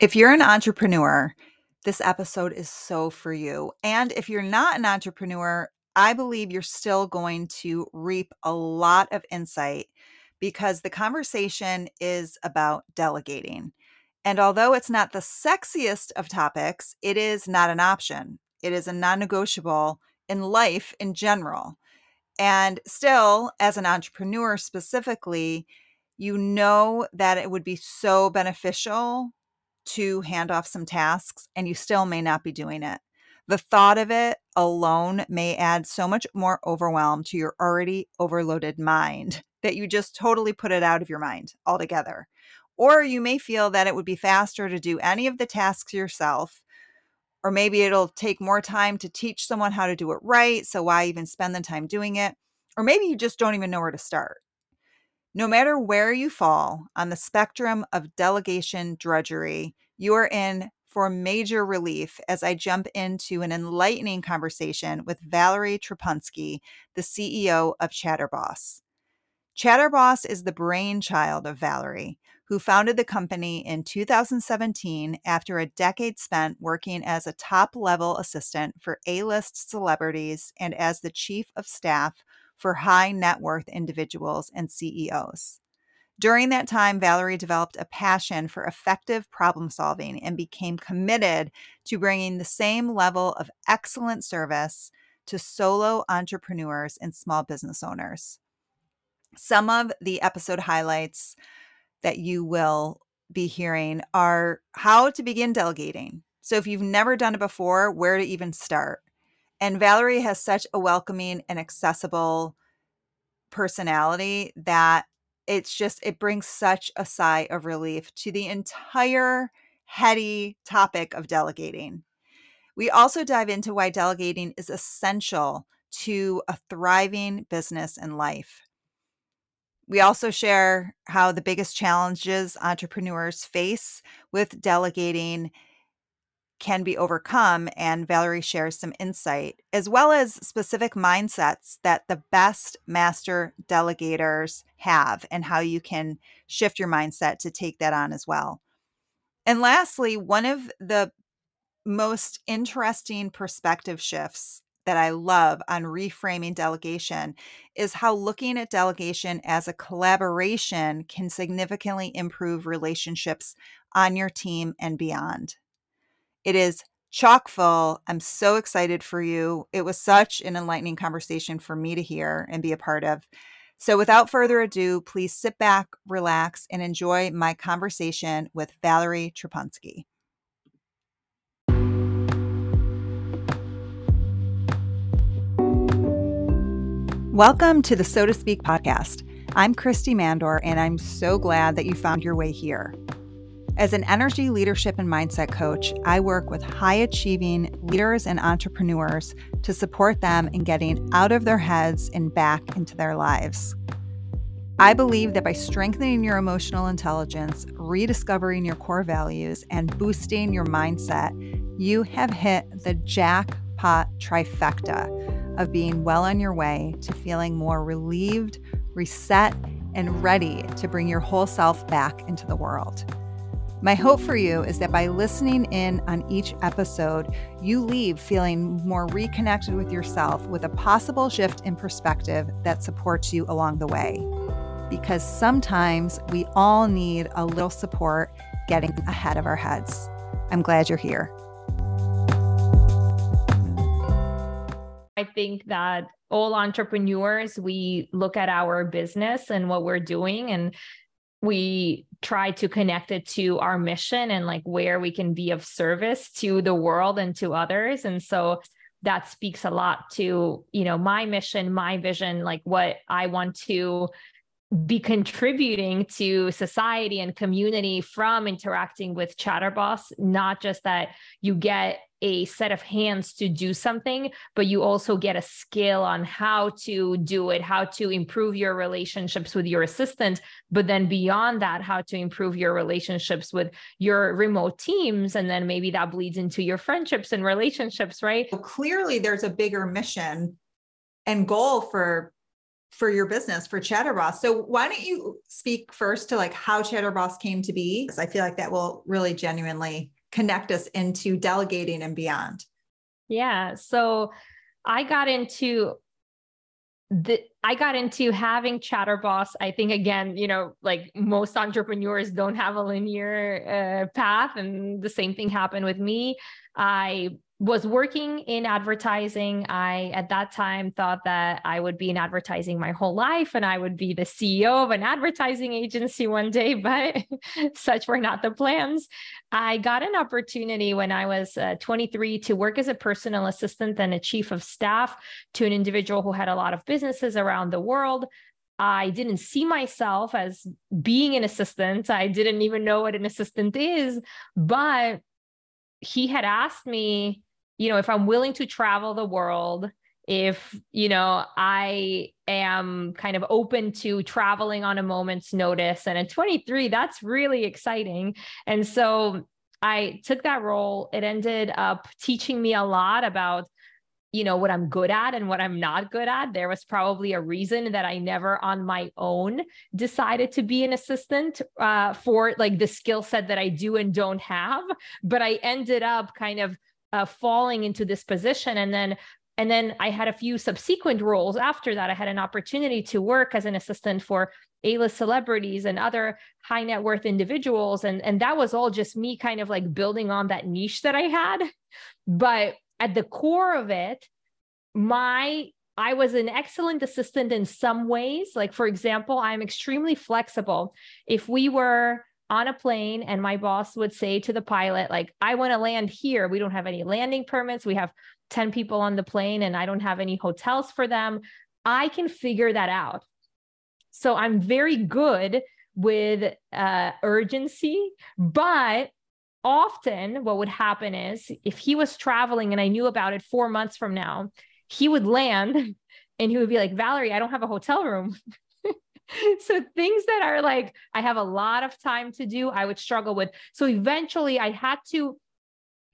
If you're an entrepreneur, this episode is so for you. And if you're not an entrepreneur, I believe you're still going to reap a lot of insight because the conversation is about delegating. And although it's not the sexiest of topics, it is not an option. It is a non negotiable in life in general. And still, as an entrepreneur specifically, you know that it would be so beneficial to hand off some tasks and you still may not be doing it. The thought of it alone may add so much more overwhelm to your already overloaded mind that you just totally put it out of your mind altogether. Or you may feel that it would be faster to do any of the tasks yourself. Or maybe it'll take more time to teach someone how to do it right. So why even spend the time doing it? Or maybe you just don't even know where to start. No matter where you fall on the spectrum of delegation drudgery, you are in for major relief as I jump into an enlightening conversation with Valerie Trapunsky, the CEO of Chatterboss. Chatterboss is the brainchild of Valerie, who founded the company in 2017 after a decade spent working as a top level assistant for A list celebrities and as the chief of staff for high net worth individuals and CEOs. During that time, Valerie developed a passion for effective problem solving and became committed to bringing the same level of excellent service to solo entrepreneurs and small business owners. Some of the episode highlights that you will be hearing are how to begin delegating. So, if you've never done it before, where to even start. And Valerie has such a welcoming and accessible personality that it's just, it brings such a sigh of relief to the entire heady topic of delegating. We also dive into why delegating is essential to a thriving business and life. We also share how the biggest challenges entrepreneurs face with delegating can be overcome. And Valerie shares some insight, as well as specific mindsets that the best master delegators have, and how you can shift your mindset to take that on as well. And lastly, one of the most interesting perspective shifts that I love on reframing delegation is how looking at delegation as a collaboration can significantly improve relationships on your team and beyond. It is chock full. I'm so excited for you. It was such an enlightening conversation for me to hear and be a part of. So, without further ado, please sit back, relax, and enjoy my conversation with Valerie Trapunsky. Welcome to the So to Speak podcast. I'm Christy Mandor, and I'm so glad that you found your way here. As an energy leadership and mindset coach, I work with high achieving leaders and entrepreneurs to support them in getting out of their heads and back into their lives. I believe that by strengthening your emotional intelligence, rediscovering your core values, and boosting your mindset, you have hit the jackpot trifecta of being well on your way to feeling more relieved, reset, and ready to bring your whole self back into the world. My hope for you is that by listening in on each episode, you leave feeling more reconnected with yourself with a possible shift in perspective that supports you along the way. Because sometimes we all need a little support getting ahead of our heads. I'm glad you're here. I think that all entrepreneurs, we look at our business and what we're doing, and we try to connect it to our mission and like where we can be of service to the world and to others. And so that speaks a lot to you know my mission my vision like what i want to be contributing to society and community from interacting with chatterboss not just that you get a set of hands to do something, but you also get a skill on how to do it, how to improve your relationships with your assistant. But then beyond that, how to improve your relationships with your remote teams. And then maybe that bleeds into your friendships and relationships, right? Clearly, there's a bigger mission and goal for for your business for Chatterboss. So why don't you speak first to like how Chatterboss came to be? Because I feel like that will really genuinely connect us into delegating and beyond. Yeah. So I got into the I got into having Chatterboss. I think again, you know, like most entrepreneurs don't have a linear uh, path, and the same thing happened with me. I was working in advertising. I, at that time, thought that I would be in advertising my whole life and I would be the CEO of an advertising agency one day, but such were not the plans. I got an opportunity when I was uh, 23 to work as a personal assistant and a chief of staff to an individual who had a lot of businesses around the world. I didn't see myself as being an assistant. I didn't even know what an assistant is, but he had asked me you know, if I'm willing to travel the world, if, you know, I am kind of open to traveling on a moment's notice. And at 23, that's really exciting. And so I took that role. It ended up teaching me a lot about you know what i'm good at and what i'm not good at there was probably a reason that i never on my own decided to be an assistant uh, for like the skill set that i do and don't have but i ended up kind of uh, falling into this position and then and then I had a few subsequent roles after that. I had an opportunity to work as an assistant for A-list celebrities and other high net worth individuals. And, and that was all just me kind of like building on that niche that I had. But at the core of it, my I was an excellent assistant in some ways. Like, for example, I'm extremely flexible. If we were on a plane and my boss would say to the pilot like i want to land here. We don't have any landing permits. We have 10 people on the plane and i don't have any hotels for them. I can figure that out. So i'm very good with uh, urgency but often what would happen is if he was traveling and i knew about it four months from now he would land and he would be like valerie i don't have a hotel room so things that are like I have a lot of time to do, I would struggle with. So eventually I had to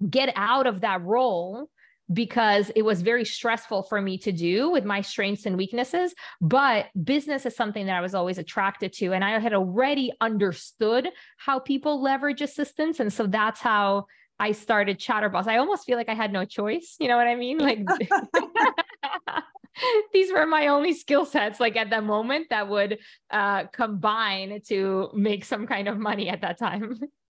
get out of that role because it was very stressful for me to do with my strengths and weaknesses. But business is something that I was always attracted to. And I had already understood how people leverage assistance. And so that's how I started Chatterboss. I almost feel like I had no choice. You know what I mean? Like these were my only skill sets like at that moment that would uh, combine to make some kind of money at that time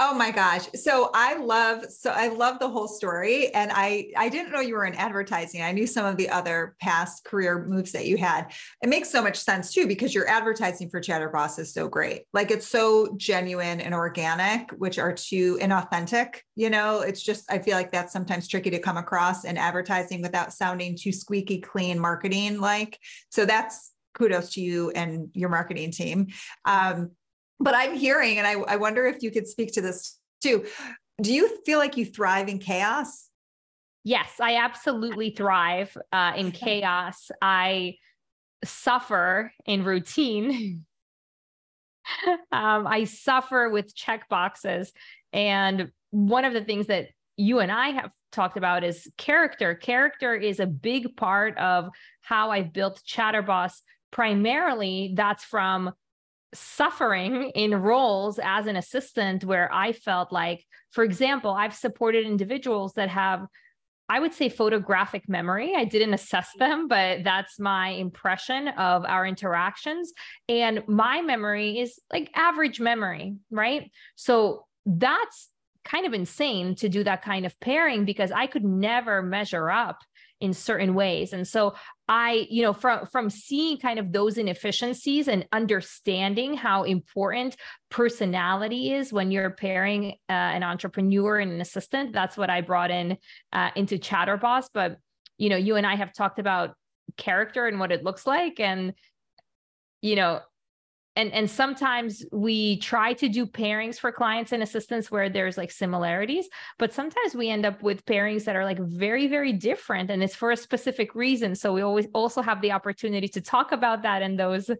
Oh my gosh. So I love so I love the whole story and I I didn't know you were in advertising. I knew some of the other past career moves that you had. It makes so much sense too because your advertising for Chatterboss is so great. Like it's so genuine and organic, which are too inauthentic, you know, it's just I feel like that's sometimes tricky to come across in advertising without sounding too squeaky clean marketing like. So that's kudos to you and your marketing team. Um, but I'm hearing, and I, I wonder if you could speak to this too. Do you feel like you thrive in chaos? Yes, I absolutely thrive uh, in chaos. I suffer in routine. um, I suffer with check boxes. And one of the things that you and I have talked about is character. Character is a big part of how I've built Chatterboss. Primarily, that's from suffering in roles as an assistant where I felt like, for example, I've supported individuals that have, I would say, photographic memory. I didn't assess mm-hmm. them, but that's my impression of our interactions. And my memory is like average memory, right? So that's kind of insane to do that kind of pairing because I could never measure up in certain ways. And so I, you know, from from seeing kind of those inefficiencies and understanding how important personality is when you're pairing uh, an entrepreneur and an assistant, that's what I brought in uh, into Chatterboss. But you know, you and I have talked about character and what it looks like, and you know, and and sometimes we try to do pairings for clients and assistants where there's like similarities but sometimes we end up with pairings that are like very very different and it's for a specific reason. So we always also have the opportunity to talk about that and those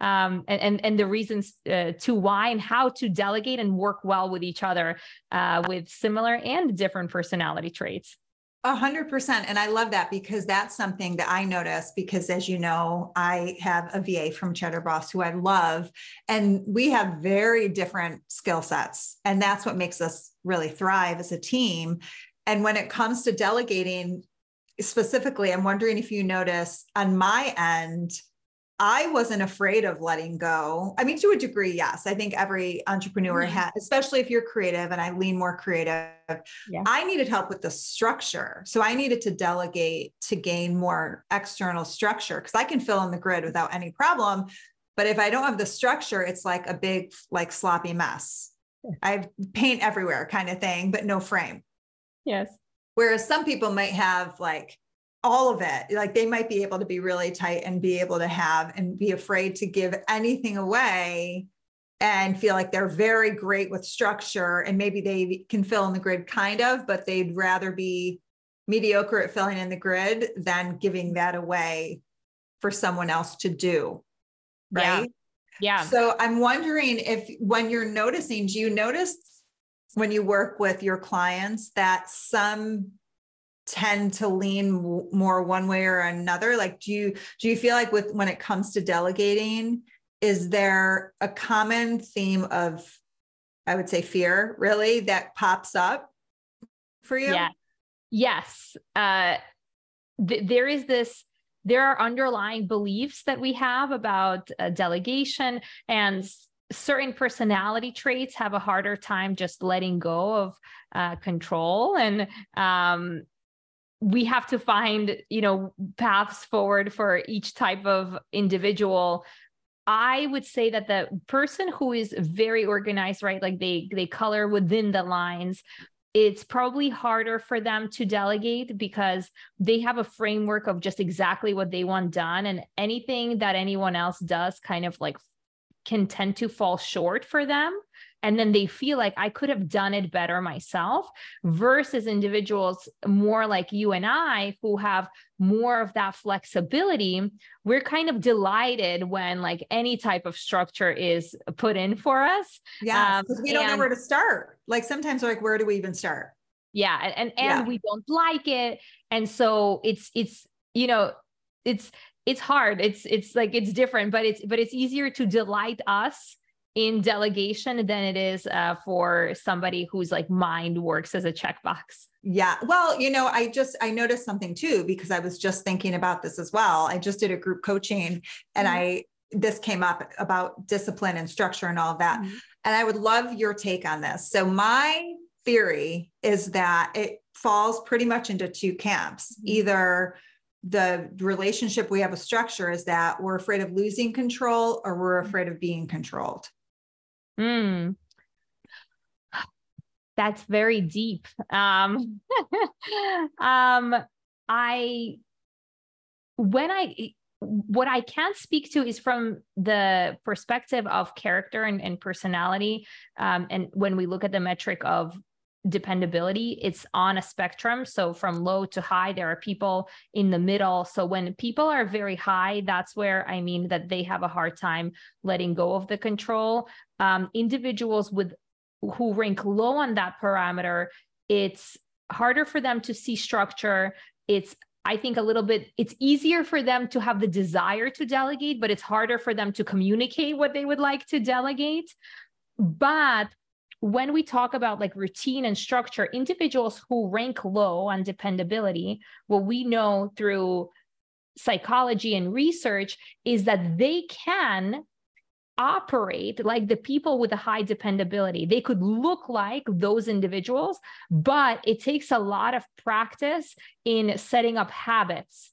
um, and, and, and the reasons uh, to why and how to delegate and work well with each other uh, with similar and different personality traits A hundred percent. And I love that because that's something that I notice because as you know, I have a VA from Chatterboss who I love, and we have very different skill sets. And that's what makes us really thrive as a team. And when it comes to delegating specifically, I'm wondering if you notice on my end, I wasn't afraid of letting go. I mean, to a degree, yes. I think every entrepreneur mm-hmm. has, especially if you're creative, and I lean more creative. Yeah. I needed help with the structure. So I needed to delegate to gain more external structure because I can fill in the grid without any problem. But if I don't have the structure, it's like a big, like sloppy mess. I have paint everywhere kind of thing, but no frame. Yes. Whereas some people might have like all of it. Like they might be able to be really tight and be able to have and be afraid to give anything away and feel like they're very great with structure and maybe they can fill in the grid kind of but they'd rather be mediocre at filling in the grid than giving that away for someone else to do right? Yeah, yeah. so i'm wondering if when you're noticing do you notice when you work with your clients that some tend to lean more one way or another like do you do you feel like with when it comes to delegating is there a common theme of i would say fear really that pops up for you? Yeah. Yes. Uh th- there is this there are underlying beliefs that we have about uh, delegation and certain personality traits have a harder time just letting go of uh, control. And um, we have to find you know paths forward for each type of individual. I would say that the person who is very organized right like they they color within the lines it's probably harder for them to delegate because they have a framework of just exactly what they want done. And anything that anyone else does kind of like can tend to fall short for them and then they feel like I could have done it better myself versus individuals more like you and I who have more of that flexibility. We're kind of delighted when like any type of structure is put in for us. Yeah, because um, we don't and, know where to start. Like sometimes we're like, where do we even start? Yeah, and and, and yeah. we don't like it, and so it's it's you know it's it's hard it's it's like it's different but it's but it's easier to delight us in delegation than it is uh, for somebody whose like mind works as a checkbox. Yeah. Well, you know, I just I noticed something too because I was just thinking about this as well. I just did a group coaching and mm-hmm. I this came up about discipline and structure and all of that. Mm-hmm. And I would love your take on this. So my theory is that it falls pretty much into two camps. Mm-hmm. Either the relationship we have a structure is that we're afraid of losing control or we're mm-hmm. afraid of being controlled. Mm. That's very deep. Um, um, I, when I, what I can speak to is from the perspective of character and, and personality. Um, and when we look at the metric of dependability it's on a spectrum. So from low to high there are people in the middle. So when people are very high that's where i mean that they have a hard time letting go of the control. Um, individuals with who rank low on that parameter it's harder for them to see structure. It's I think a little bit, it's easier for them to have the desire to delegate, but it's harder for them to communicate what they would like to delegate. But when we talk about like routine and structure, individuals who rank low on dependability, what we know through psychology and research is that they can operate like the people with a high dependability. They could look like those individuals, but it takes a lot of practice in setting up habits.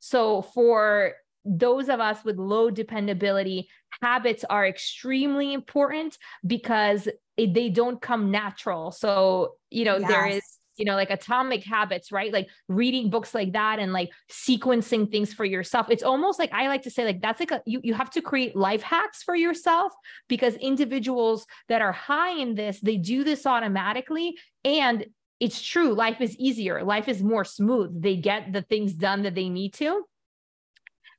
So for those of us with low dependability, habits are extremely important because it, they don't come natural. So, you know, yes. there is you know like atomic habits right? Like reading books like that and like sequencing things for yourself. It's almost like i like to say like that's like a you, you have to create life hacks for yourself because individuals that are high in this they do this automatically and it's true. Life is easier. Life is more smooth. They get the things done that they need to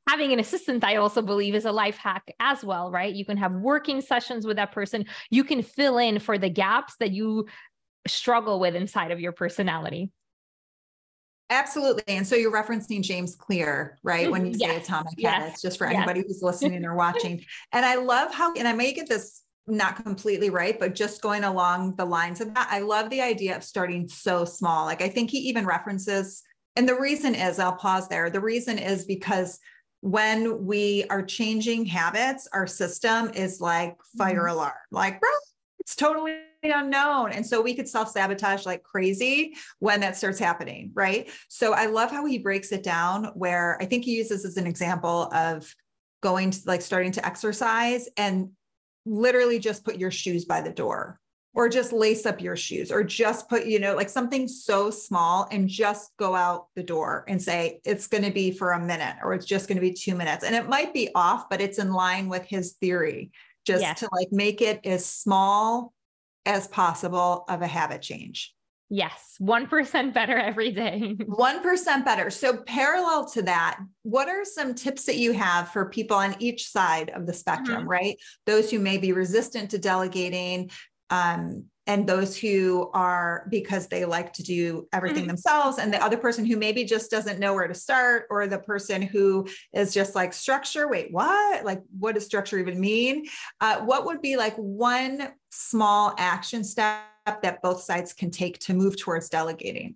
having an assistant i also believe is a life hack as well right you can have working sessions with that person you can fill in for the gaps that you struggle with inside of your personality Absolutely. And so you're referencing James Clear, right? Mm-hmm. When you say yes. atomic yes. habits, just for yes. anybody who's listening or watching. And I love how, and I may get this not completely right, but just going along the lines of that, I love the idea of starting so small. Like I think he even references, and the reason is, I'll pause there. The reason is because when we are changing habits, our system is like fire mm-hmm. alarm, like, bro, it's totally unknown. And so we could self sabotage like crazy when that starts happening. Right. So I love how he breaks it down, where I think he uses as an example of going to like starting to exercise and literally just put your shoes by the door or just lace up your shoes or just put you know like something so small and just go out the door and say it's going to be for a minute or it's just going to be 2 minutes and it might be off but it's in line with his theory just to like make it as small as possible of a habit change Yes, 1% better every day. 1% better. So, parallel to that, what are some tips that you have for people on each side of the spectrum, mm-hmm. right? Those who may be resistant to delegating, um, and those who are because they like to do everything mm-hmm. themselves and the other person who maybe just doesn't know where to start or the person who is just like structure wait what like what does structure even mean uh, what would be like one small action step that both sides can take to move towards delegating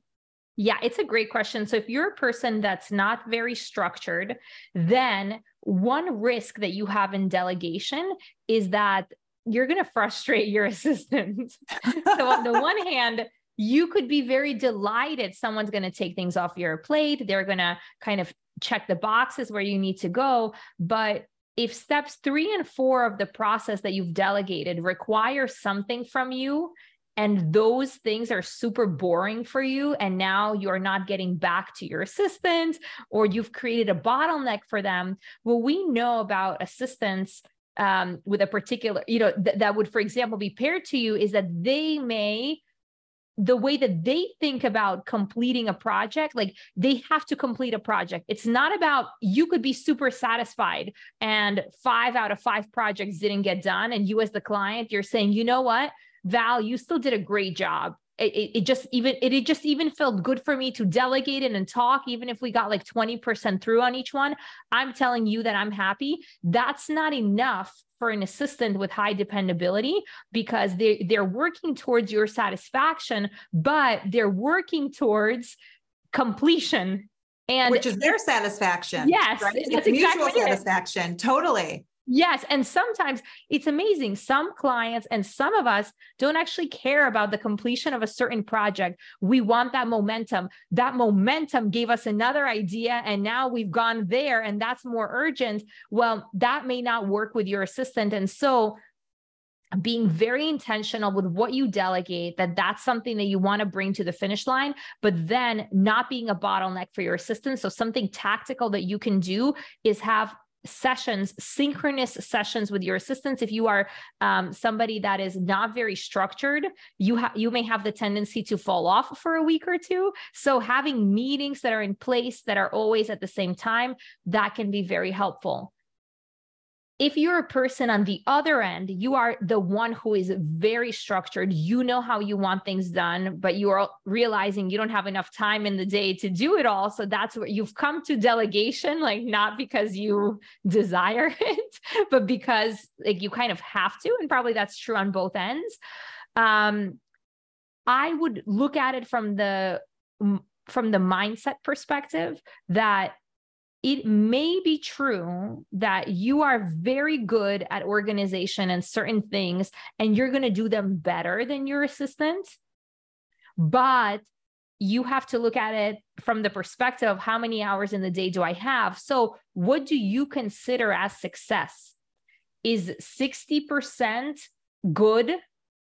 yeah, it's a great question. So, if you're a person that's not very structured, then one risk that you have in delegation is that you're going to frustrate your assistant. so on the one hand, you could be very delighted someone's going to take things off your plate. They're going to kind of check the boxes where you need to go. But if steps three and four of the process that you've delegated require something from you, and those things are super boring for you, and now you're not getting back to your assistant, or you've created a bottleneck for them, what we know about assistants um, with a particular, you know, th- that would, for example, be paired to you is that they may the way that they think about completing a project like they have to complete a project. It's not about you could be super satisfied and five out of five projects didn't get done. And you as the client you're saying you know what? Val you still did a great job it, it just even it, it just even felt good for me to delegate it and talk even if we got like 20% through on each one. I'm telling you that i'm happy. That's not enough for an assistant with high dependability because they they're working towards your satisfaction but they're working towards completion. And which is their satisfaction yes right? it's mutual satisfaction totally Yes. And sometimes it's amazing. Some clients and some of us don't actually care about the completion of a certain project. We want that momentum. That momentum gave us another idea, and now we've gone there, and that's more urgent. Well, that may not work with your assistant. And so, being very intentional with what you delegate that that's something that you want to bring to the finish line but then not being a bottleneck for your assistant so something tactical that you can do is have sessions, synchronous sessions with your assistants. If you are um, somebody that is not very structured, you ha- you may have the tendency to fall off for a week or two. So having meetings that are in place that are always at the same time, that can be very helpful if you're a person on the other end, you are the one who is very structured. You know how you want things done, but you are realizing you don't have enough time in the day to do it all. So that's where you've come to delegation, like not because you desire it, but because like you kind of have to. And probably that's true on both ends. Um, I would look at it from the from the mindset perspective that it may be true that you are very good at organization and certain things, and you're going to do them better than your assistant. But you have to look at it from the perspective of how many hours in the day do I have? So, what do you consider as success? Is 60% good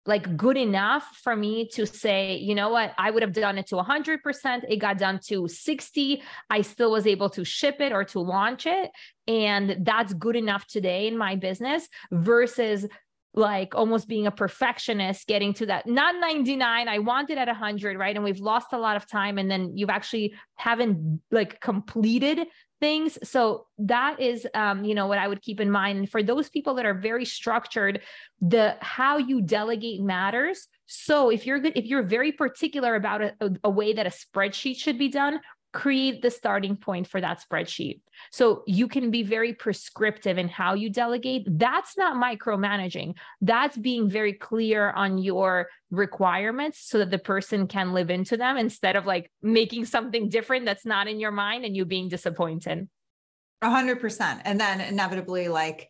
like good enough for me to say, you know what, I would have done it to 100%. It got done to 60. I still was able to ship it or to launch it. And that's good enough today in my business versus like almost being a perfectionist getting to that not 99 i want it at 100 right and we've lost a lot of time and then you've actually haven't like completed things. So that is um, you know what i would keep in mind. And for those people that are very structured the how you delegate matters. So if you're good, if you're very particular about a, a, a way that a spreadsheet should be done, create the starting point for that spreadsheet. So you can be very prescriptive in how you delegate. That's not micromanaging. That's being very clear on your requirements so that the person can live into them instead of like making something different that's not in your mind and you being disappointed. A hundred percent. And then inevitably like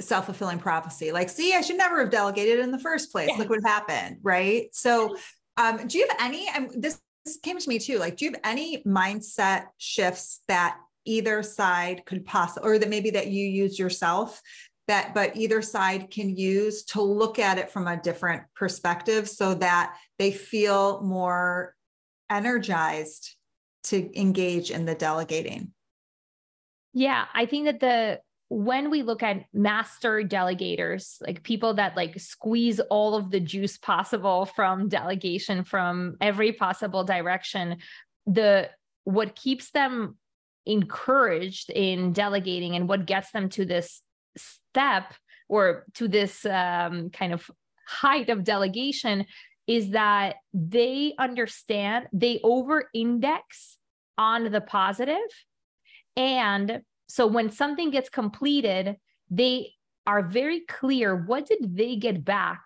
self-fulfilling prophecy, like, see, I should never have delegated in the first place. Look what happened. Right. So um, do you have any, um, this came to me too. Like, do you have any mindset shifts that either side could possibly, or that maybe that you use yourself that, but either side can use to look at it from a different perspective so that they feel more energized to engage in the delegating? Yeah, I think that the when we look at master delegators, like people that like squeeze all of the juice possible from delegation from every possible direction, the what keeps them encouraged in delegating and what gets them to this step or to this um, kind of height of delegation is that they understand they over index on the positive and so when something gets completed, they are very clear what did they get back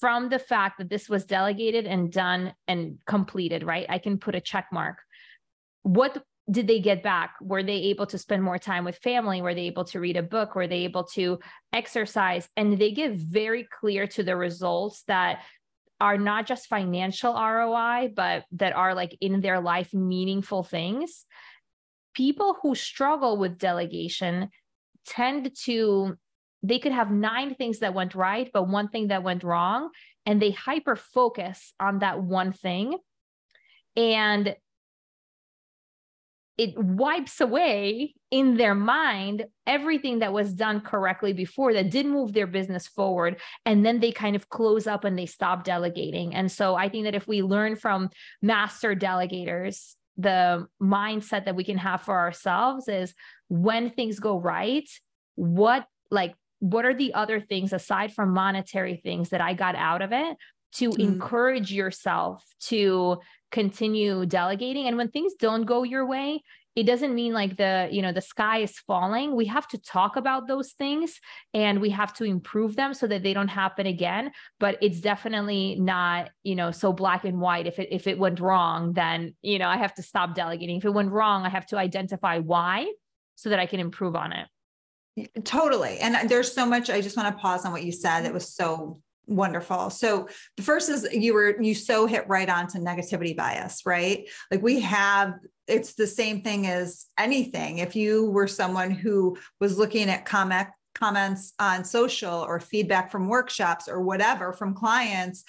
from the fact that this was delegated and done and completed, right? I can put a check mark. What did they get back? Were they able to spend more time with family? Were they able to read a book? Were they able to exercise? And they get very clear to the results that are not just financial ROI, but that are like in their life meaningful things people who struggle with delegation tend to they could have nine things that went right but one thing that went wrong and they hyper focus on that one thing. And it wipes away in their mind everything that was done correctly before that did move their business forward. And then they kind of close up and they stop delegating. And so i think that if we learn from master delegators the mindset that we can have for ourselves is when things go right, what like what are the other things aside from monetary things that I got out of it to mm. encourage yourself to continue delegating and when things don't go your way it doesn't mean like the you know the sky is falling. We have to talk about those things and we have to improve them so that they don't happen again. But it's definitely not you know so black and white. If it if it went wrong then you know i have to stop delegating. If it went wrong i have to identify why so that i can improve on it. Totally. And there's so much i just want to pause on what you said that was so wonderful so the first is you were you so hit right on to negativity bias right like we have it's the same thing as anything. If you were someone who was looking at comment comments on social or feedback from workshops or whatever from clients,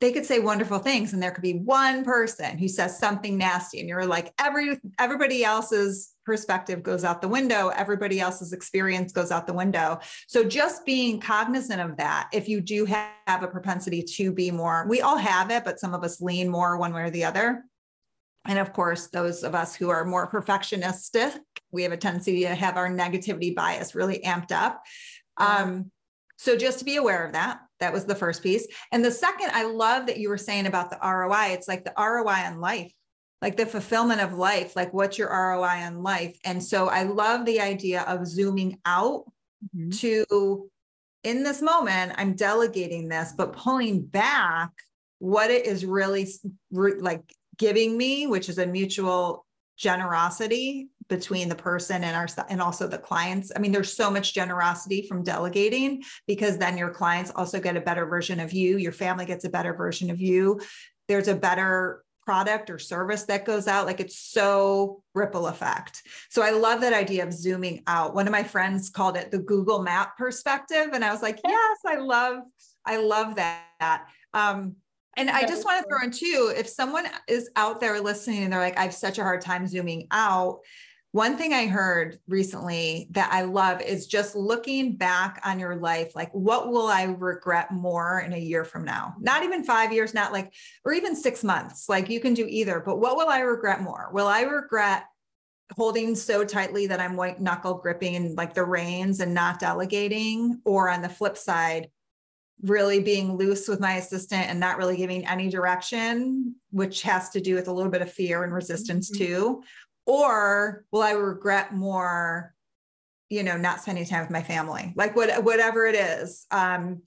they could say wonderful things and there could be one person who says something nasty and you're like every everybody else's perspective goes out the window. Everybody else's experience goes out the window. So just being cognizant of that if you do have a propensity to be more we all have it but some of us lean more one way or the other. And of course, those of us who are more perfectionistic, we have a tendency to have our negativity bias really amped up. Um, so just to be aware of that, that was the first piece. And the second, I love that you were saying about the ROI. It's like the ROI on life, like the fulfillment of life, like what's your ROI on life? And so I love the idea of zooming out mm-hmm. to in this moment, I'm delegating this, but pulling back what it is really like giving me, which is a mutual generosity between the person and our and also the clients. I mean, there's so much generosity from delegating because then your clients also get a better version of you, your family gets a better version of you. There's a better product or service that goes out like it's so ripple effect so i love that idea of zooming out one of my friends called it the google map perspective and i was like yes i love i love that um, and I just want to throw in too, if someone is out there listening and they're like, I have such a hard time zooming out. One thing I heard recently that I love is just looking back on your life. Like, what will I regret more in a year from now? Not even five years, not like, or even six months. Like, you can do either, but what will I regret more? Will I regret holding so tightly that I'm white knuckle gripping like the reins and not delegating? Or on the flip side, really being loose with my assistant and not really giving any direction, which has to do with a little bit of fear and resistance mm-hmm. too? Or will I regret more, you know, not spending time with my family, like what, whatever it is. Um,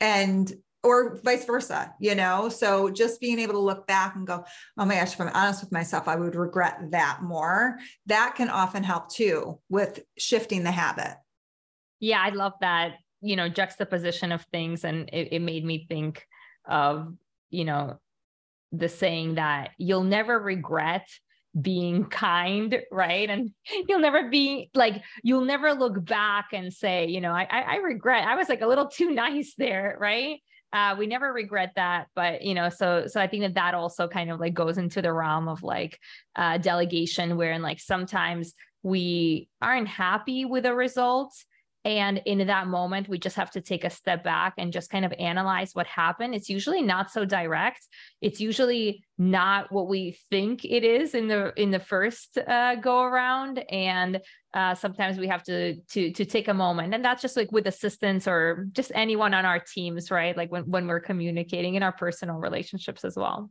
and or vice versa, you know? So just being able to look back and go, oh my gosh, if I'm honest with myself, I would regret that more. That can often help too with shifting the habit. Yeah, I love that, you know, juxtaposition of things. And it, it made me think of, you know, the saying that you'll never regret being kind, right? And you'll never be like, you'll never look back and say, you know, I, I regret, I was like a little too nice there, right? uh, we never regret that but you know so so i think that that also kind of like goes into the realm of like uh, delegation wherein like sometimes we aren't happy with a result and in that moment, we just have to take a step back and just kind of analyze what happened. It's usually not so direct. It's usually not what we think it is in the in the first uh, go around, and uh, sometimes we have to to to take a moment, and that's just like with assistants or just anyone on our teams, right? Like when when we're communicating in our personal relationships as well.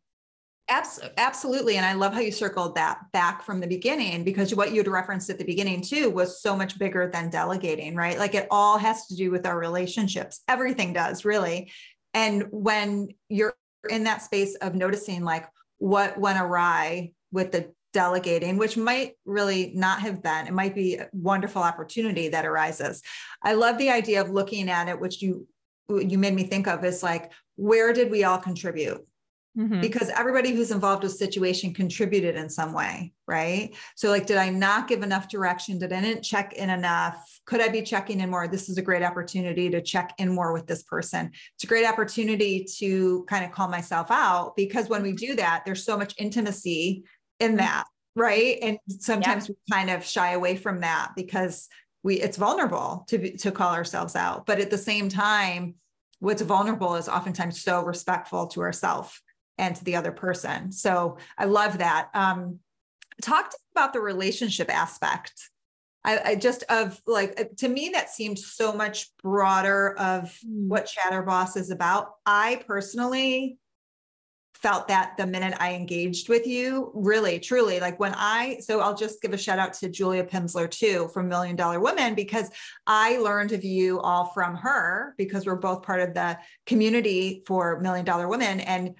Absolutely. And I love how you circled that back from the beginning because what you'd referenced at the beginning too was so much bigger than delegating, right? Like it all has to do with our relationships. Everything does, really. And when you're in that space of noticing like what went awry with the delegating, which might really not have been, it might be a wonderful opportunity that arises. I love the idea of looking at it, which you you made me think of is like, where did we all contribute? Mm-hmm. because everybody who's involved with situation contributed in some way right? So like did i not give enough direction? Did i didn't check in enough? Could i be checking in more? This is a great opportunity to check in more with this person. It's a great opportunity to kind of call myself out because when we do that there's so much intimacy in mm-hmm. that right? And sometimes yeah. we kind of shy away from that because we it's vulnerable to to call ourselves out. But at the same time what's vulnerable is oftentimes so respectful to ourselves and to the other person. So I love that. Um, talk about the relationship aspect. I, I, just of like uh, to me that seemed so much broader of hmm. what Chatterboss is about. I personally felt that the minute I engaged with you, really, truly, like when I, so I'll just give a shout out to Julia Pimsleur too from Million Dollar Women because I learned of you all from her because we're both part of the community for Million Dollar Women. And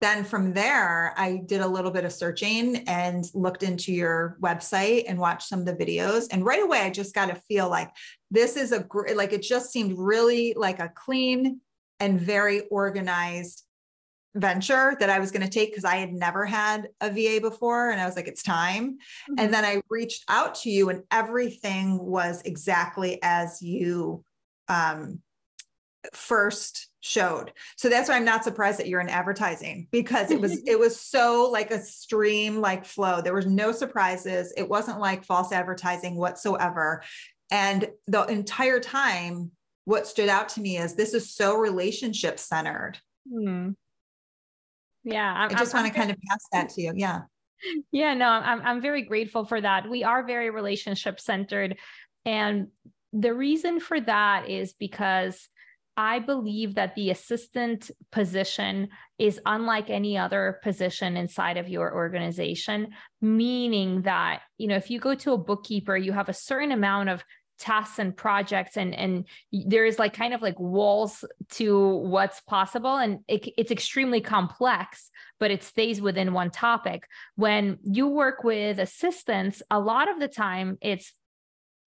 then from there, I did a little bit of searching and looked into your website and watched some of the videos. And right away, I just got to feel like this is a great, like it just seemed really like a clean and very organized venture that I was going to take because I had never had a VA before. And I was like, it's time. Mm-hmm. And then I reached out to you, and everything was exactly as you um, first showed. So that's why I'm not surprised that you're in advertising because it was it was so like a stream like flow. There was no surprises. It wasn't like false advertising whatsoever. And the entire time what stood out to me is this is so relationship centered. Hmm. Yeah, I'm, i just want to kind of pass that to you. Yeah. Yeah, no, I'm I'm very grateful for that. We are very relationship centered and the reason for that is because I believe that the assistant position is unlike any other position inside of your organization, meaning that, you know, if you go to a bookkeeper, you have a certain amount of tasks and projects and and there is like kind of like walls to what's possible and it, it's extremely complex but it stays within one topic. When you work with assistants a lot of the time it's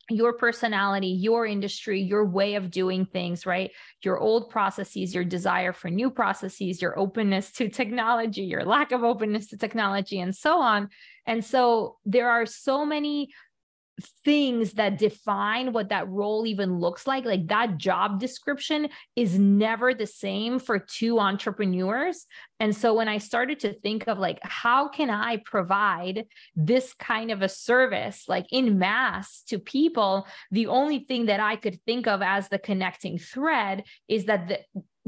your personality, your industry, your way of doing things, right? Your old processes, your desire for new processes, your openness to technology, your lack of openness to technology, and so on. And so there are so many things that define what that role even looks like like that job description is never the same for two entrepreneurs. And so when i started to think of like how can i provide this kind of a service like in mass to people the only thing that i could think of as the connecting thread is that the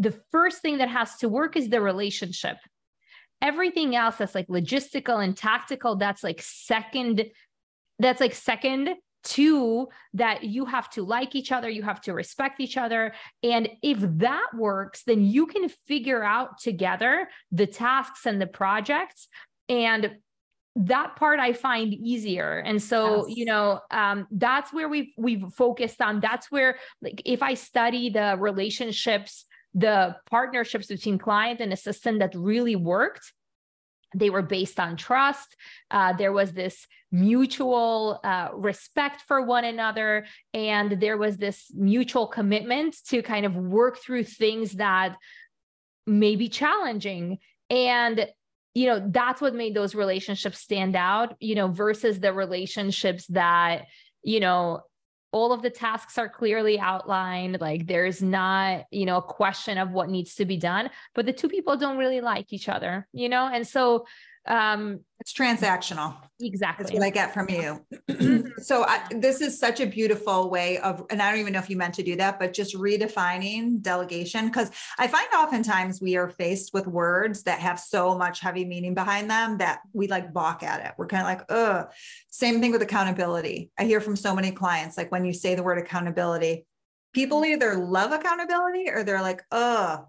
the first thing that has to work is the relationship. Everything else that's like logistical and tactical that's like second that's like second to that you have to like each other you have to respect each other. And if that works then you can figure out together the tasks and the projects. And that part i find easier. And so yes. you know um, that's where we've we've focused on. That's where like if i study the relationships the partnerships between client and assistant that really worked they were based on trust. Uh, there was this mutual uh, respect for one another and there was this mutual commitment to kind of work through things that may be challenging. And you know that's what made those relationships stand out you know versus the relationships that you know all of the tasks are clearly outlined like there's not you know a question of what needs to be done but the two people don't really like each other you know? And so um it's transactional exactly. that's what i get from you. So I, this is such a beautiful way of and i don't even know if you meant to do that but just redefining delegation because i find oftentimes we are faced with words that have so much heavy meaning behind them that we like balk at it. We're kind of like ugh. Same thing with accountability. I hear from so many clients like when you say the word accountability people either love accountability or they're like ugh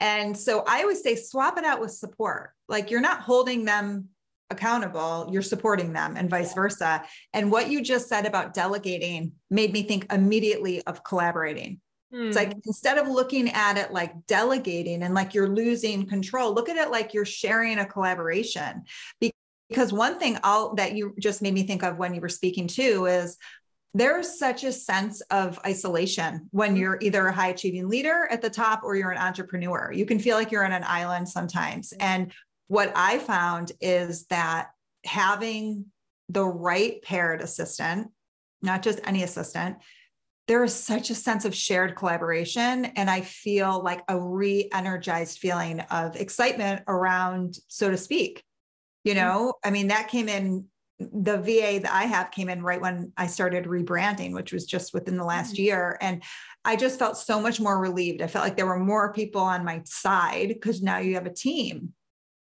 and so I always say swap it out with support. Like you're not holding them accountable, you're supporting them and vice versa. And what you just said about delegating made me think immediately of collaborating. It's like hmm. instead of looking at it like delegating and like you're losing control, look at it like you're sharing a collaboration. Because one thing I'll, that you just made me think of when you were speaking too is there's such a sense of isolation when mm-hmm. you're either a high achieving leader at the top or you're an entrepreneur. You can feel like you're on an island sometimes. And what I found is that having the right paired assistant, not just any assistant, there is such a sense of shared collaboration. And I feel like a re energized feeling of excitement around, so to speak. You mm-hmm. know, I mean, that came in the VA that I have came in right when I started rebranding, which was just within the last mm-hmm. year. And I just felt so much more relieved. I felt like there were more people on my side because now you have a team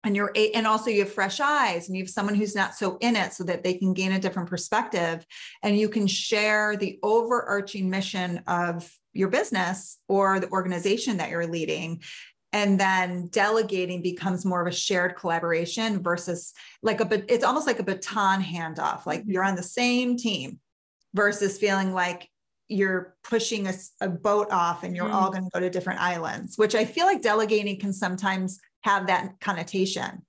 and you're and also you have fresh eyes and you have someone who's not so in it so that they can gain a different perspective and you can share the overarching mission of your business or the organization that you're leading and then delegating becomes more of a shared collaboration versus like a but it's almost like a baton handoff like you're on the same team versus feeling like you're pushing a, a boat off and you're mm. all going to go to different islands which i feel like delegating can sometimes have that connotation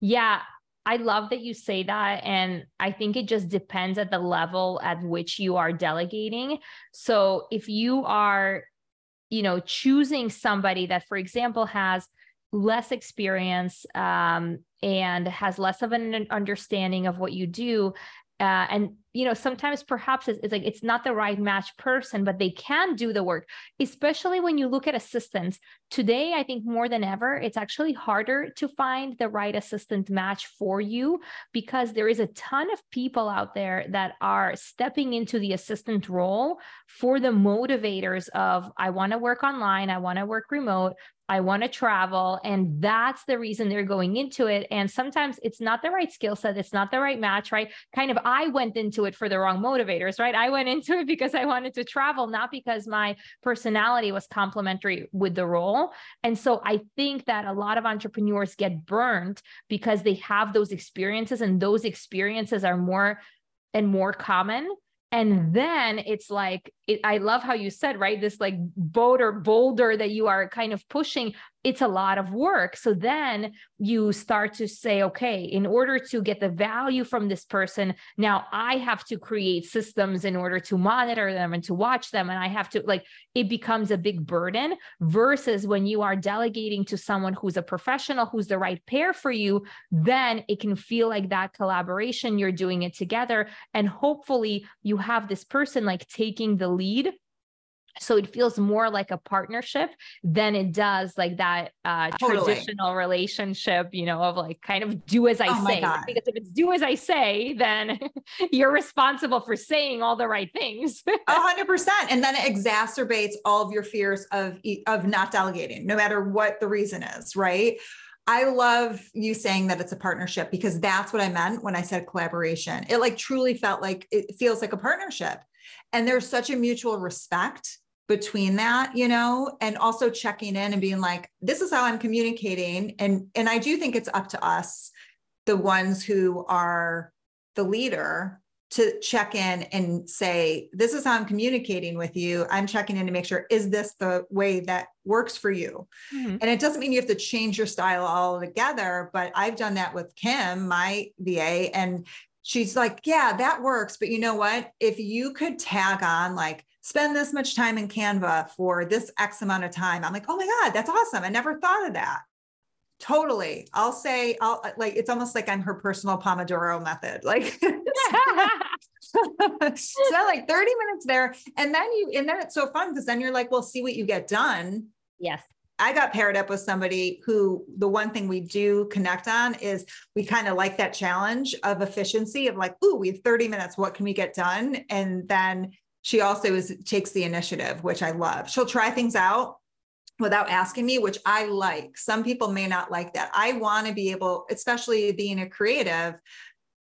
yeah I love that you say that. And I think it just depends at the level at which you are delegating. So if you are you know choosing somebody that for example has less experience um, and has less of an understanding of what you do uh, and you know sometimes perhaps it's, it's, like it's not the right match person but they can do the work especially when you look at assistants. Today i think more than ever it's actually harder to find the right assistant match for you because there is a ton of people out there that are stepping into the assistant role for the motivators of i want to work online i want to work remote I want to travel. And that's the reason they're going into it. And sometimes it's not the right skill set, it's not the right match, right? Kind of, I went into it for the wrong motivators, right? I went into it because I wanted to travel, not because my personality was complementary with the role. And so I think that a lot of entrepreneurs get burned because they have those experiences, and those experiences are more and more common and then it's like it, i love how you said right this like or boulder that you are kind of pushing it's a lot of work. So then you start to say okay in order to get the value from this person now i have to create systems in order to monitor them and to watch them. And i have to like it becomes a big burden versus when you are delegating to someone who's a professional who's the right pair for you then it can feel like that collaboration you're doing it together. And hopefully you have this person like taking the lead so it feels more like a partnership than it does like that uh, totally. traditional relationship you know of like kind of do as i oh say because if it's do as i say then you're responsible for saying all the right things A hundred percent and then it exacerbates all of your fears of of not delegating no matter what the reason is right I love you saying that it's a partnership because that's what I meant when I said collaboration. It like truly felt like it feels like a partnership. And there's such a mutual respect between that, you know, and also checking in and being like, this is how I'm communicating. And and I do think it's up to us, the ones who are the leader, to check in and say, this is how I'm communicating with you. I'm checking in to make sure, is this the way that works for you? Mm-hmm. And it doesn't mean you have to change your style altogether, but I've done that with Kim, my VA, and she's like, yeah, that works. But you know what? If you could tag on like, spend this much time in Canva for this X amount of time, I'm like, oh my God, that's awesome. I never thought of that. Totally. I'll say, I'll uh, like, it's almost like I'm her personal Pomodoro method. Like, so like 30 minutes there. And then you, and then it's so fun because then you're like, well, see what you get done. Yes. I got paired up with somebody who the one thing we do connect on is we kind of like that challenge of efficiency of like, ooh, we have 30 minutes. What can we get done? And then she also is takes the initiative, which I love. She'll try things out without asking me, which I like. Some people may not like that. I want to be able, especially being a creative,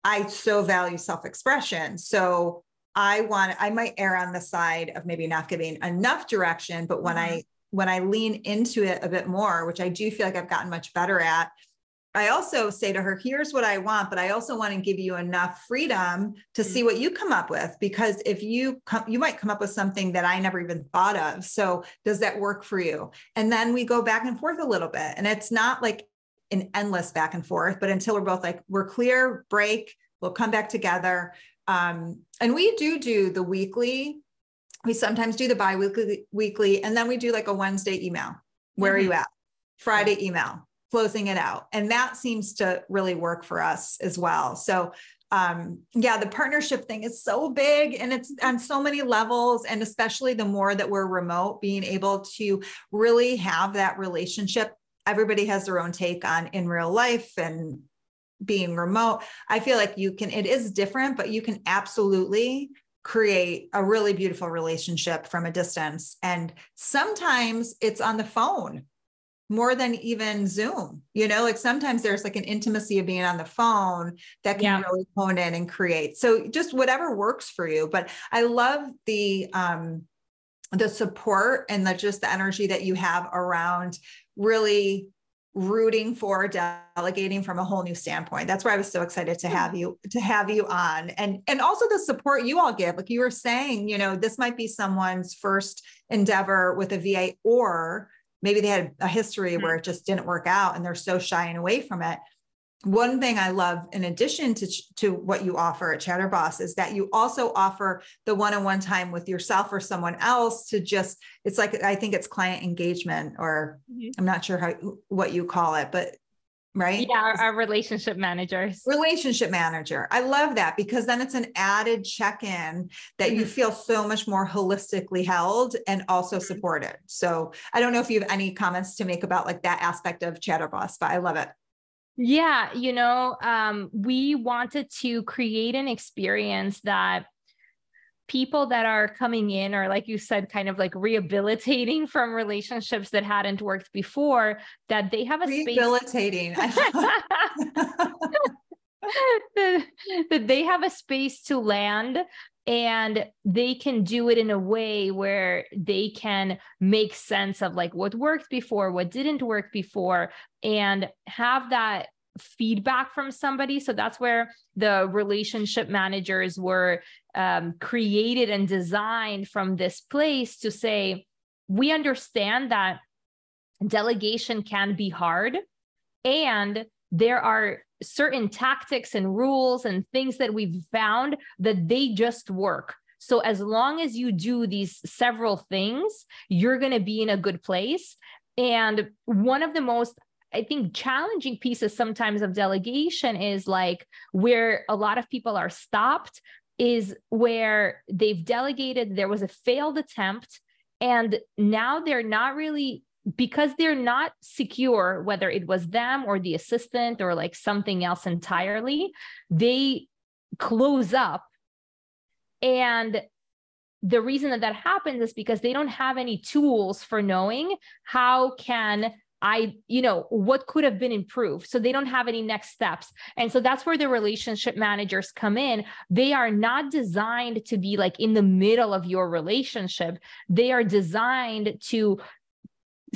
I so value self expression. So I want, I might err on the side of maybe not giving enough direction, but when mm-hmm. I, when I lean into it a bit more, which I do feel like I've gotten much better at, I also say to her, here's what I want, but I also want to give you enough freedom to see mm-hmm. what you come up with. Because if you come, you might come up with something that I never even thought of. So does that work for you? And then we go back and forth a little bit. And it's not like an endless back and forth, but until we're both like, we're clear, break, we'll come back together. Um, and we do do the weekly. We sometimes do the bi-weekly weekly, and then we do like a Wednesday email. Where mm-hmm. are you at? Friday email closing it out. And that seems to really work for us as well. So, um, yeah, the partnership thing is so big and it's on so many levels. And especially the more that we're remote, being able to really have that relationship. Everybody has their own take on in real life and being remote. I feel like you can, it is different, but you can absolutely create a really beautiful relationship from a distance. And sometimes it's on the phone more than even Zoom. You know, like sometimes there's like an intimacy of being on the phone that can yeah. really hone in and create. So just whatever works for you. But I love the um the support and the just the energy that you have around really rooting for delegating from a whole new standpoint that's why i was so excited to have you to have you on and and also the support you all give like you were saying you know this might be someone's first endeavor with a va or maybe they had a history mm-hmm. where it just didn't work out and they're so shying away from it one thing I love, in addition to, to what you offer at Chatterboss, is that you also offer the one on one time with yourself or someone else to just, it's like, I think it's client engagement, or mm-hmm. I'm not sure how, what you call it, but right? Yeah, our, our, relationship managers. Relationship manager. I love that because then it's an added check in that mm-hmm. you feel so much more holistically held and also mm-hmm. supported. So I don't know if you have any comments to make about like that aspect of Chatterboss, but I love it. Yeah, you know, um, we wanted to create an experience that people that are coming in or like you said kind of like rehabilitating from relationships that hadn't worked before that they have a rehabilitating. Space that they have a space to land and they can do it in a way where they can make sense of like what worked before what didn't work before and have that feedback from somebody. So that's where the relationship managers were um, created and designed from this place to say, we understand that delegation can be hard and there are certain tactics and rules and things that we've found that they just work. So as long as you do these several things, you're going to be in a good place. And one of the most I think challenging pieces sometimes of delegation is like where a lot of people are stopped is where they've delegated, there was a failed attempt, and now they're not really because they're not secure whether it was them or the assistant or like something else entirely they close up. And the reason that that happens is because they don't have any tools for knowing how can I, you know, what could have been improved. So they don't have any next steps. And so that's where the relationship managers come in. They are not designed to be like in the middle of your relationship. They are designed to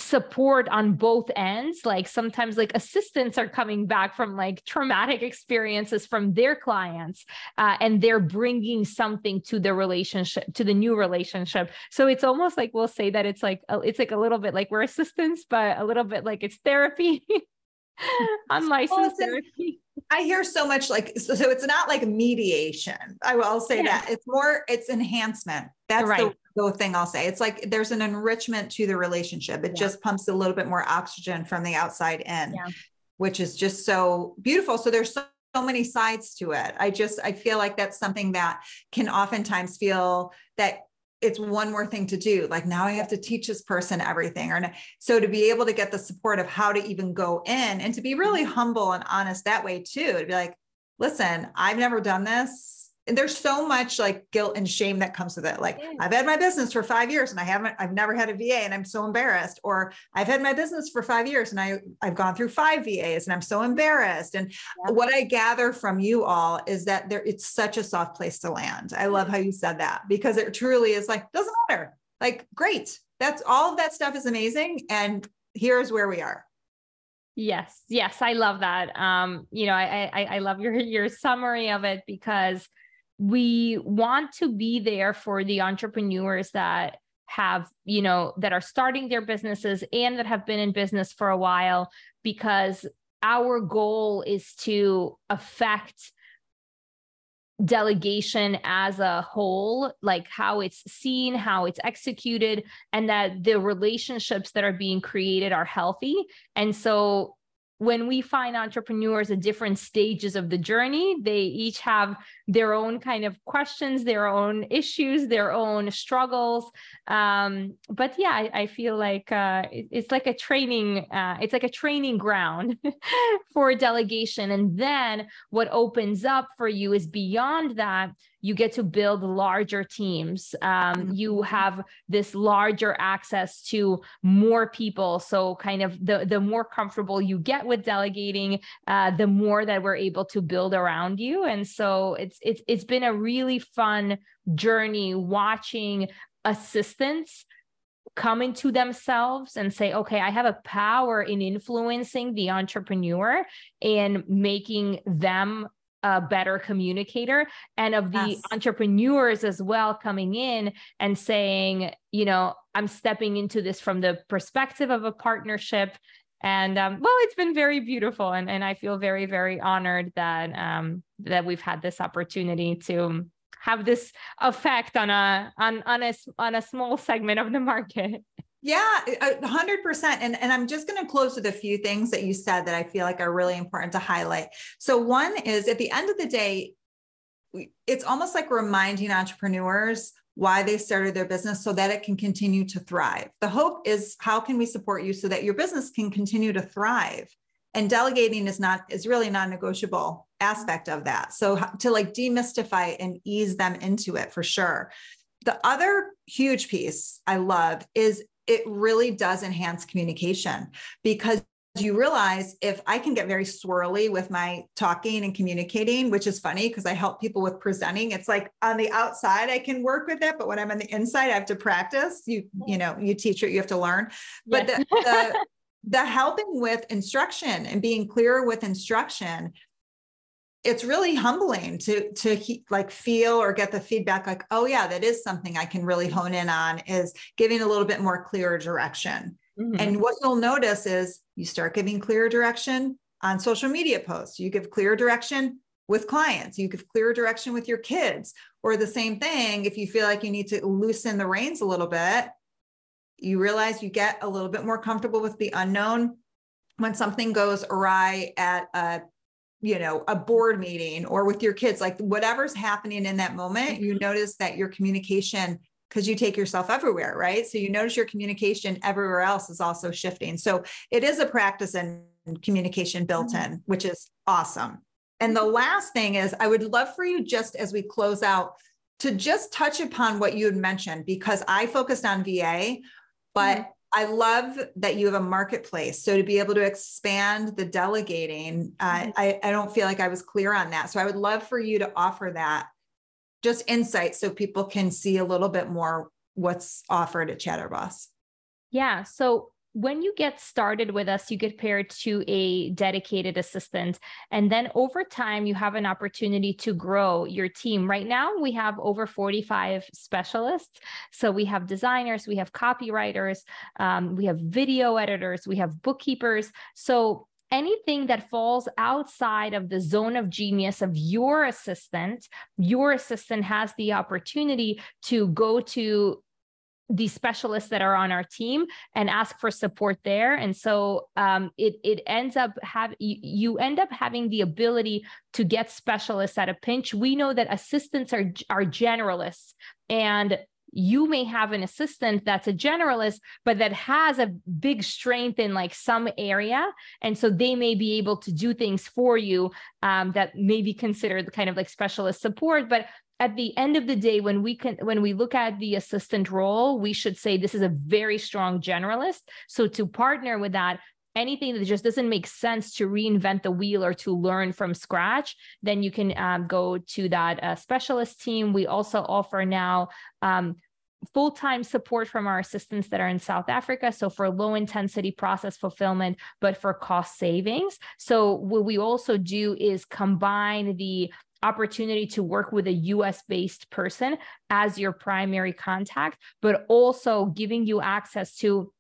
support on both ends. Like sometimes like assistants are coming back from like traumatic experiences from their clients uh, and they're bringing something to the relationship to the new relationship. So it's almost like we'll say that it's like a, it's like a little bit like we're assistants but a little bit like it's therapy unlicensed well, therapy I hear so much like so, so, it's not like mediation. I will say yeah. that it's more it's enhancement. That's right. the the thing I'll say. It's like there's an enrichment to the relationship. It yeah. just pumps a little bit more oxygen from the outside in, yeah. which is just so beautiful. So there's so, so many sides to it. I just I feel like that's something that can oftentimes feel that it's one more thing to do. Like now I have to teach this person everything. Or so to be able to get the support of how to even go in and to be really mm-hmm. humble and honest that way too. To be like, listen, I've never done this there's so much like guilt and shame that comes with it. Like yeah. I've had my business for five years and I haven't, I've never had a VA and I'm so embarrassed. Or I've had my business for five years and I, I've gone through five VAs and I'm so embarrassed. And yeah. what I gather from you all is that there, it's such a soft place to land. I love how you said that because it truly is like, doesn't matter. Like, great. That's all of that stuff is amazing. And here's where we are. Yes, yes, I love that. Um, you know, I I, I love your your summary of it because we want to be there for the entrepreneurs that have you know that are starting their businesses and that have been in business for a while because our goal is to affect delegation as a whole, like how it's seen, how it's executed, and that the relationships that are being created are healthy. And so when we find entrepreneurs at different stages of the journey, they each have their own kind of questions, their own issues, their own struggles. Um, but yeah, I, I feel like uh, it, it's like a training, uh, it's like a training ground for delegation. And then what opens up for you is beyond that, you get to build larger teams. Um, you mm-hmm. have this larger access to more people. So, kind of the the more comfortable you get with delegating, uh, the more that we're able to build around you. And so, it's it's it's been a really fun journey watching assistants come into themselves and say, okay, I have a power in influencing the entrepreneur and making them a better communicator. And of the yes. entrepreneurs as well coming in and saying you know i'm stepping into this from the perspective of a partnership. And um, well it's been very beautiful. And, and i feel very very honored that um, that we've had this opportunity to have this effect on a on on a on a small segment of the market yeah, a hundred percent. And, and I'm just going to close with a few things that you said that I feel like are really important to highlight. So one is at the end of the day, it's almost like reminding entrepreneurs why they started their business so that it can continue to thrive. The hope is how can we support you so that your business can continue to thrive? And delegating is not is really non-negotiable aspect of that. So to like demystify and ease them into it for sure. The other huge piece I love is it really does enhance communication because you realize if I can get very swirly with my talking and communicating, which is funny because I help people with presenting. It's like on the outside I can work with it, but when I'm on the inside, I have to practice. You, you know, you teach it, you have to learn. But yes. the, the the helping with instruction and being clear with instruction it's really humbling to to like feel or get the feedback like oh yeah that is something i can really hone in on is giving a little bit more clear direction. Mm-hmm. and what you'll notice is you start giving clearer direction on social media posts. You give clearer direction with clients. You give clearer direction with your kids. Or the same thing if you feel like you need to loosen the reins a little bit you realize you get a little bit more comfortable with the unknown. When something goes awry at a you know a board meeting or with your kids like whatever's happening in that moment you mm-hmm. notice that your communication because you take yourself everywhere right so you notice your communication everywhere else is also shifting so it is a practice and communication built mm-hmm. in which is awesome and the last thing is i would love for you just as we close out to just touch upon what you had mentioned because i focused on va but mm-hmm. I love that you have a marketplace. So to be able to expand the delegating, uh, mm-hmm. I, I don't feel like I was clear on that. So I would love for you to offer that just insight so people can see a little bit more what's offered at Chatterboss. Yeah. So when you get started with us, you get paired to a dedicated assistant. And then over time, you have an opportunity to grow your team. Right now, we have over 45 specialists. So we have designers, we have copywriters, um, we have video editors, we have bookkeepers. So anything that falls outside of the zone of genius of your assistant, your assistant has the opportunity to go to the specialists that are on our team and ask for support there. And so um, it it ends up have you, you end up having the ability to get specialists at a pinch. We know that assistants are are generalists and you may have an assistant that's a generalist but that has a big strength in like some area. And so they may be able to do things for you um, that may be considered kind of like specialist support but at the end of the day when we can when we look at the assistant role we should say this is a very strong generalist so to partner with that anything that just doesn't make sense to reinvent the wheel or to learn from scratch then you can um, go to that uh, specialist team we also offer now um, full-time support from our assistants that are in South Africa. So for low intensity process fulfillment, but for cost savings. So what we also do is combine the opportunity to work with a US based person as your primary contact, but also giving you access to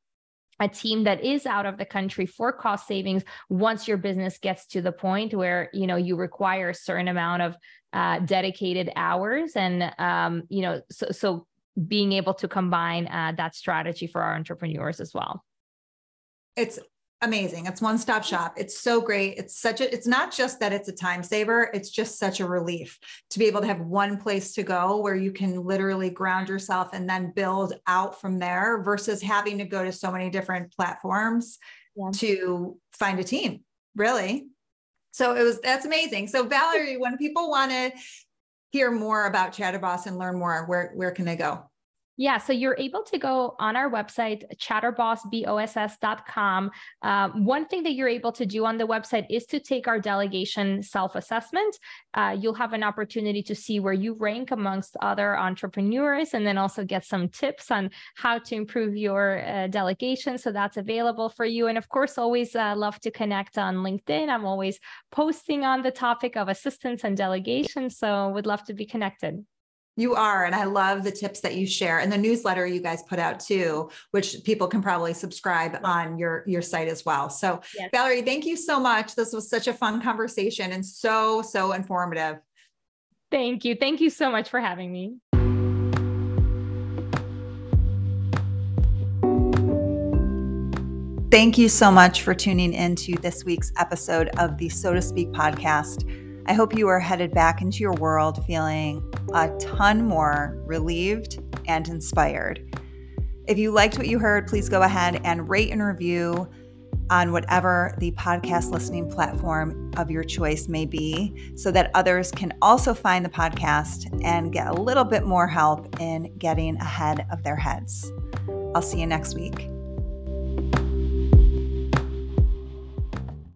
a team that is out of the country for cost savings once your business gets to the point where you know you require a certain amount of uh, dedicated hours. And um, you know so, so being able to combine uh, that strategy for our entrepreneurs as well. It's amazing. It's one stop shop. It's so great. It's such a, it's not just that it's a time saver, it's just such a relief to be able to have one place to go where you can literally ground yourself and then build out from there versus having to go to so many different platforms yeah. to find a team, really. So it was, that's amazing. So, Valerie, when people want to hear more about Chatterboss and learn more, where, where can they go? Yeah, so you're able to go on our website, chatterbossboss.com. Um, one thing that you're able to do on the website is to take our delegation self assessment. Uh, you'll have an opportunity to see where you rank amongst other entrepreneurs and then also get some tips on how to improve your uh, delegation. So that's available for you. And of course, always uh, love to connect on LinkedIn. I'm always posting on the topic of assistance and delegation. So would love to be connected. You are. And I love the tips that you share and the newsletter you guys put out too, which people can probably subscribe on your, your site as well. So, yes. Valerie, thank you so much. This was such a fun conversation and so, so informative. Thank you. Thank you so much for having me. Thank you so much for tuning into this week's episode of the So to Speak podcast. I hope you are headed back into your world feeling a ton more relieved and inspired. If you liked what you heard, please go ahead and rate and review on whatever the podcast listening platform of your choice may be so that others can also find the podcast and get a little bit more help in getting ahead of their heads. I'll see you next week.